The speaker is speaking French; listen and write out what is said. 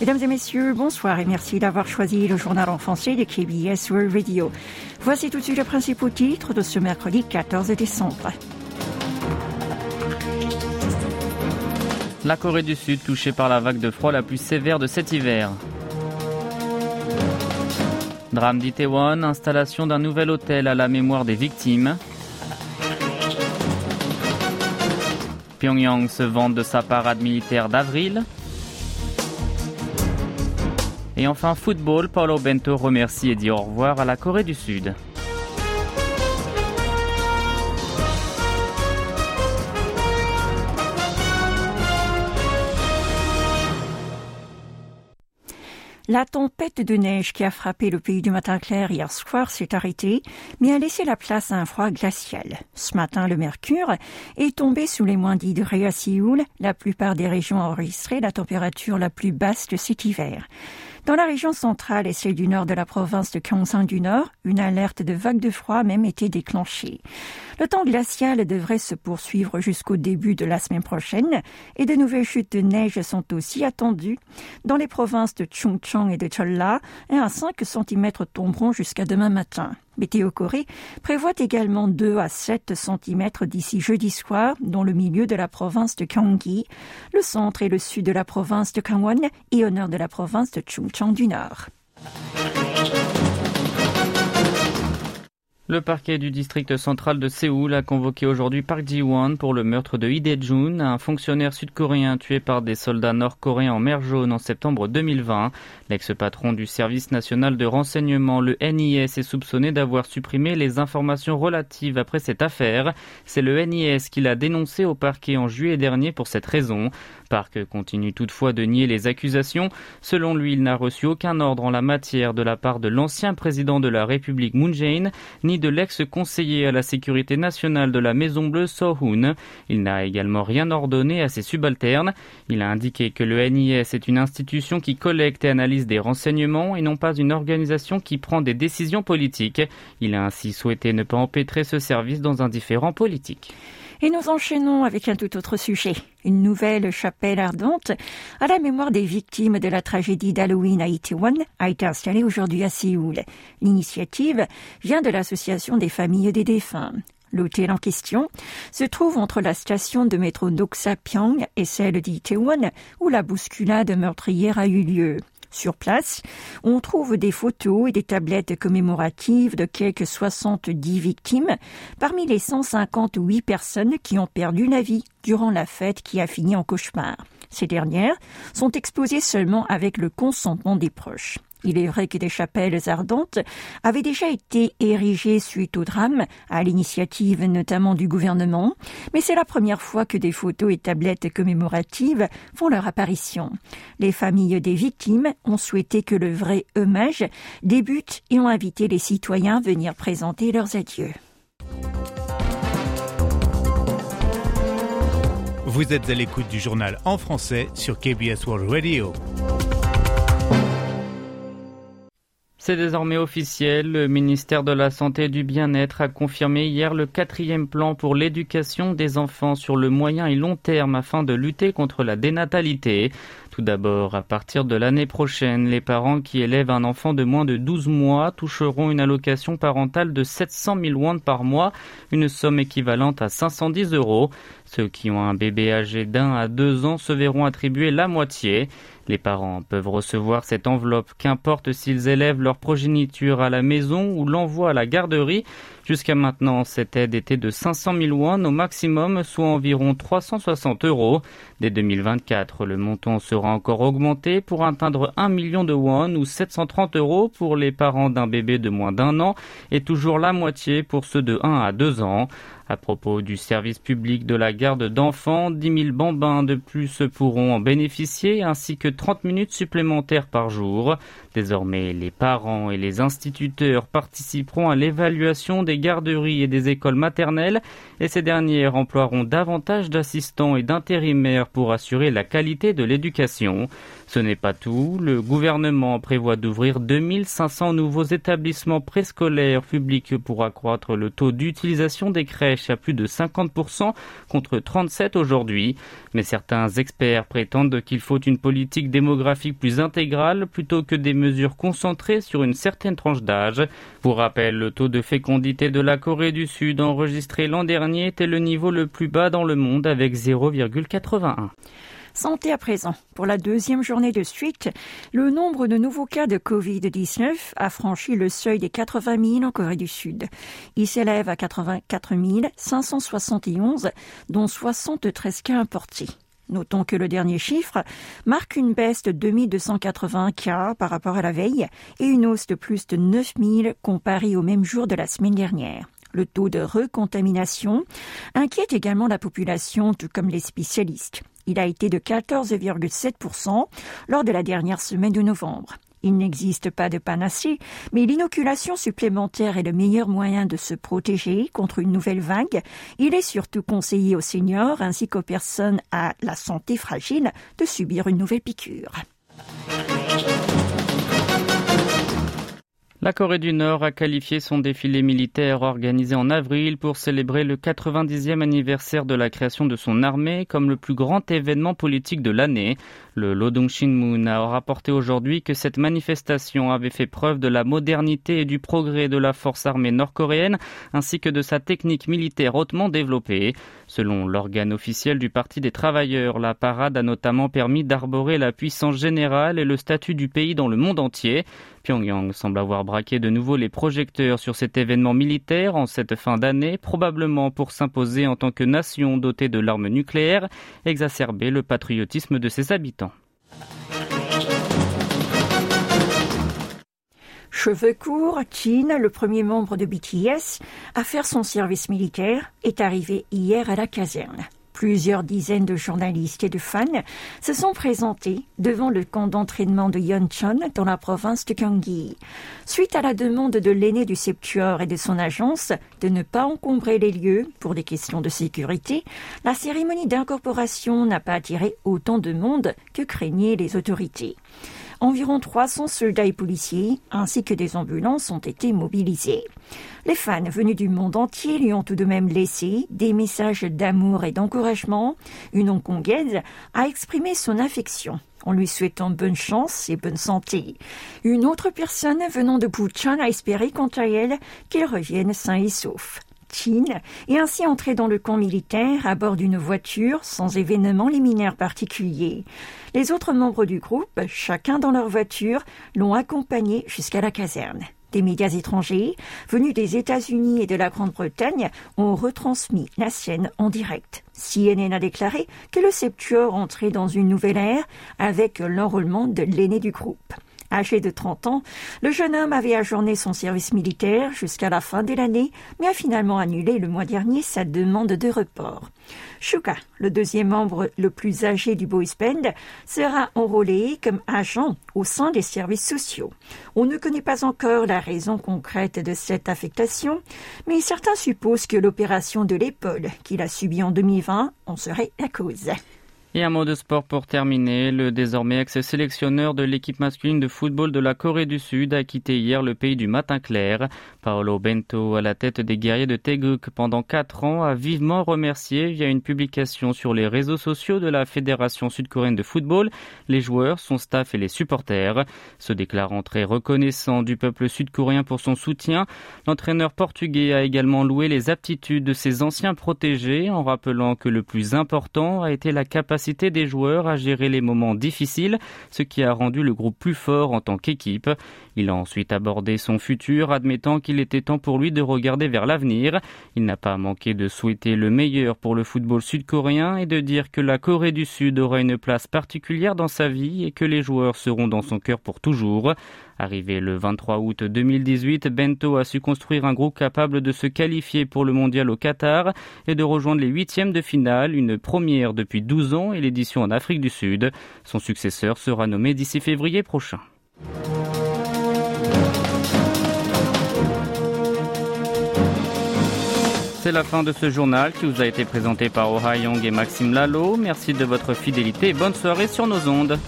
Mesdames et messieurs, bonsoir et merci d'avoir choisi le journal en français de KBS World Radio. Voici tout de suite les principaux titres de ce mercredi 14 décembre. La Corée du Sud touchée par la vague de froid la plus sévère de cet hiver. Drame d'Itaewon, installation d'un nouvel hôtel à la mémoire des victimes. Pyongyang se vante de sa parade militaire d'avril. Et enfin football, Paulo Bento remercie et dit au revoir à la Corée du Sud. La tempête de neige qui a frappé le pays du matin clair hier soir s'est arrêtée, mais a laissé la place à un froid glacial. Ce matin, le mercure est tombé sous les moins 10 degrés à Séoul. La plupart des régions ont enregistré la température la plus basse de cet hiver. Dans la région centrale et celle du nord de la province de Gyeongsang du Nord, une alerte de vague de froid a même été déclenchée. Le temps glacial devrait se poursuivre jusqu'au début de la semaine prochaine et de nouvelles chutes de neige sont aussi attendues dans les provinces de Chungcheong et de Cholla et un 5 cm tomberont jusqu'à demain matin. Météo Corée prévoit également 2 à 7 cm d'ici jeudi soir dans le milieu de la province de Gyeonggi, le centre et le sud de la province de Gangwon et au nord de la province de Chungcheong du Nord. Le parquet du district central de Séoul a convoqué aujourd'hui Park Ji-won pour le meurtre de Lee Jun, un fonctionnaire sud-coréen tué par des soldats nord-coréens en mer Jaune en septembre 2020. L'ex-patron du service national de renseignement, le NIS, est soupçonné d'avoir supprimé les informations relatives après cette affaire. C'est le NIS qui l'a dénoncé au parquet en juillet dernier pour cette raison. Park continue toutefois de nier les accusations. Selon lui, il n'a reçu aucun ordre en la matière de la part de l'ancien président de la République Moon Jae-in, ni de l'ex-conseiller à la sécurité nationale de la Maison Bleue So-hoon. Il n'a également rien ordonné à ses subalternes. Il a indiqué que le NIS est une institution qui collecte et analyse des renseignements et non pas une organisation qui prend des décisions politiques. Il a ainsi souhaité ne pas empêtrer ce service dans un différent politique. Et nous enchaînons avec un tout autre sujet. Une nouvelle chapelle ardente à la mémoire des victimes de la tragédie d'Halloween à Itaewon a été installée aujourd'hui à Séoul. L'initiative vient de l'Association des familles des défunts. L'hôtel en question se trouve entre la station de métro Doksa-Pyong et celle d'Itaewon où la bousculade meurtrière a eu lieu. Sur place, on trouve des photos et des tablettes commémoratives de quelques 70 victimes parmi les 158 personnes qui ont perdu la vie durant la fête qui a fini en cauchemar. Ces dernières sont exposées seulement avec le consentement des proches. Il est vrai que des chapelles ardentes avaient déjà été érigées suite au drame, à l'initiative notamment du gouvernement, mais c'est la première fois que des photos et tablettes commémoratives font leur apparition. Les familles des victimes ont souhaité que le vrai hommage débute et ont invité les citoyens à venir présenter leurs adieux. Vous êtes à l'écoute du journal en français sur KBS World Radio. C'est désormais officiel. Le ministère de la Santé et du Bien-être a confirmé hier le quatrième plan pour l'éducation des enfants sur le moyen et long terme afin de lutter contre la dénatalité. Tout d'abord, à partir de l'année prochaine, les parents qui élèvent un enfant de moins de 12 mois toucheront une allocation parentale de 700 000 won par mois, une somme équivalente à 510 euros. Ceux qui ont un bébé âgé d'un à deux ans se verront attribuer la moitié. Les parents peuvent recevoir cette enveloppe qu'importe s'ils élèvent leur progéniture à la maison ou l'envoient à la garderie. Jusqu'à maintenant, cette aide était de 500 000 won au maximum, soit environ 360 euros. Dès 2024, le montant sera encore augmenté pour atteindre 1 million de won ou 730 euros pour les parents d'un bébé de moins d'un an et toujours la moitié pour ceux de 1 à 2 ans. À propos du service public de la garde d'enfants, 10 000 bambins de plus pourront en bénéficier, ainsi que 30 minutes supplémentaires par jour. Désormais, les parents et les instituteurs participeront à l'évaluation des garderies et des écoles maternelles, et ces dernières emploieront davantage d'assistants et d'intérimaires pour assurer la qualité de l'éducation. Ce n'est pas tout. Le gouvernement prévoit d'ouvrir 2500 nouveaux établissements préscolaires publics pour accroître le taux d'utilisation des crèches à plus de 50% contre 37 aujourd'hui. Mais certains experts prétendent qu'il faut une politique démographique plus intégrale plutôt que des mesures concentrées sur une certaine tranche d'âge. Pour rappel, le taux de fécondité de la Corée du Sud enregistré l'an dernier était le niveau le plus bas dans le monde avec 0,81. Santé à présent. Pour la deuxième journée de suite, le nombre de nouveaux cas de Covid-19 a franchi le seuil des 80 000 en Corée du Sud. Il s'élève à 84 571, dont 73 cas importés. Notons que le dernier chiffre marque une baisse de 2280 cas par rapport à la veille et une hausse de plus de 9000 comparé au même jour de la semaine dernière. Le taux de recontamination inquiète également la population, tout comme les spécialistes. Il a été de 14,7% lors de la dernière semaine de novembre. Il n'existe pas de panacée, mais l'inoculation supplémentaire est le meilleur moyen de se protéger contre une nouvelle vague. Il est surtout conseillé aux seniors ainsi qu'aux personnes à la santé fragile de subir une nouvelle piqûre. La Corée du Nord a qualifié son défilé militaire organisé en avril pour célébrer le 90e anniversaire de la création de son armée comme le plus grand événement politique de l'année. Le Lodong Shinmun a rapporté aujourd'hui que cette manifestation avait fait preuve de la modernité et du progrès de la force armée nord-coréenne ainsi que de sa technique militaire hautement développée. Selon l'organe officiel du Parti des travailleurs, la parade a notamment permis d'arborer la puissance générale et le statut du pays dans le monde entier. Pyongyang semble avoir braqué de nouveau les projecteurs sur cet événement militaire en cette fin d'année, probablement pour s'imposer en tant que nation dotée de l'arme nucléaire, exacerber le patriotisme de ses habitants. Cheveux courts, Chin, le premier membre de BTS, à faire son service militaire, est arrivé hier à la caserne. Plusieurs dizaines de journalistes et de fans se sont présentés devant le camp d'entraînement de Yeoncheon dans la province de Gyeonggi. Suite à la demande de l'aîné du Septuor et de son agence de ne pas encombrer les lieux pour des questions de sécurité, la cérémonie d'incorporation n'a pas attiré autant de monde que craignaient les autorités. Environ 300 soldats et policiers ainsi que des ambulances ont été mobilisés. Les fans venus du monde entier lui ont tout de même laissé des messages d'amour et d'encouragement. Une hongkongaise a exprimé son affection en lui souhaitant bonne chance et bonne santé. Une autre personne venant de Buchan a espéré quant à elle qu'elle revienne sain et sauf. Est ainsi entré dans le camp militaire à bord d'une voiture sans événement liminaire particulier. Les autres membres du groupe, chacun dans leur voiture, l'ont accompagné jusqu'à la caserne. Des médias étrangers, venus des États-Unis et de la Grande-Bretagne, ont retransmis la scène en direct. CNN a déclaré que le Septuor entrait dans une nouvelle ère avec l'enrôlement de l'aîné du groupe. Âgé de 30 ans, le jeune homme avait ajourné son service militaire jusqu'à la fin de l'année, mais a finalement annulé le mois dernier sa demande de report. Shuka, le deuxième membre le plus âgé du boys band, sera enrôlé comme agent au sein des services sociaux. On ne connaît pas encore la raison concrète de cette affectation, mais certains supposent que l'opération de l'épaule qu'il a subie en 2020 en serait la cause. Et un mot de sport pour terminer. Le désormais ex-sélectionneur de l'équipe masculine de football de la Corée du Sud a quitté hier le pays du matin clair. Paolo Bento, à la tête des guerriers de Taeguk pendant quatre ans, a vivement remercié via une publication sur les réseaux sociaux de la Fédération sud-coréenne de football les joueurs, son staff et les supporters. Se déclarant très reconnaissant du peuple sud-coréen pour son soutien, l'entraîneur portugais a également loué les aptitudes de ses anciens protégés en rappelant que le plus important a été la capacité des joueurs à gérer les moments difficiles, ce qui a rendu le groupe plus fort en tant qu'équipe. Il a ensuite abordé son futur, admettant qu'il était temps pour lui de regarder vers l'avenir. Il n'a pas manqué de souhaiter le meilleur pour le football sud-coréen et de dire que la Corée du Sud aura une place particulière dans sa vie et que les joueurs seront dans son cœur pour toujours. Arrivé le 23 août 2018, Bento a su construire un groupe capable de se qualifier pour le mondial au Qatar et de rejoindre les huitièmes de finale, une première depuis 12 ans et l'édition en Afrique du Sud. Son successeur sera nommé d'ici février prochain. C'est la fin de ce journal qui vous a été présenté par Oh Young et Maxime Lalo. Merci de votre fidélité et bonne soirée sur nos ondes.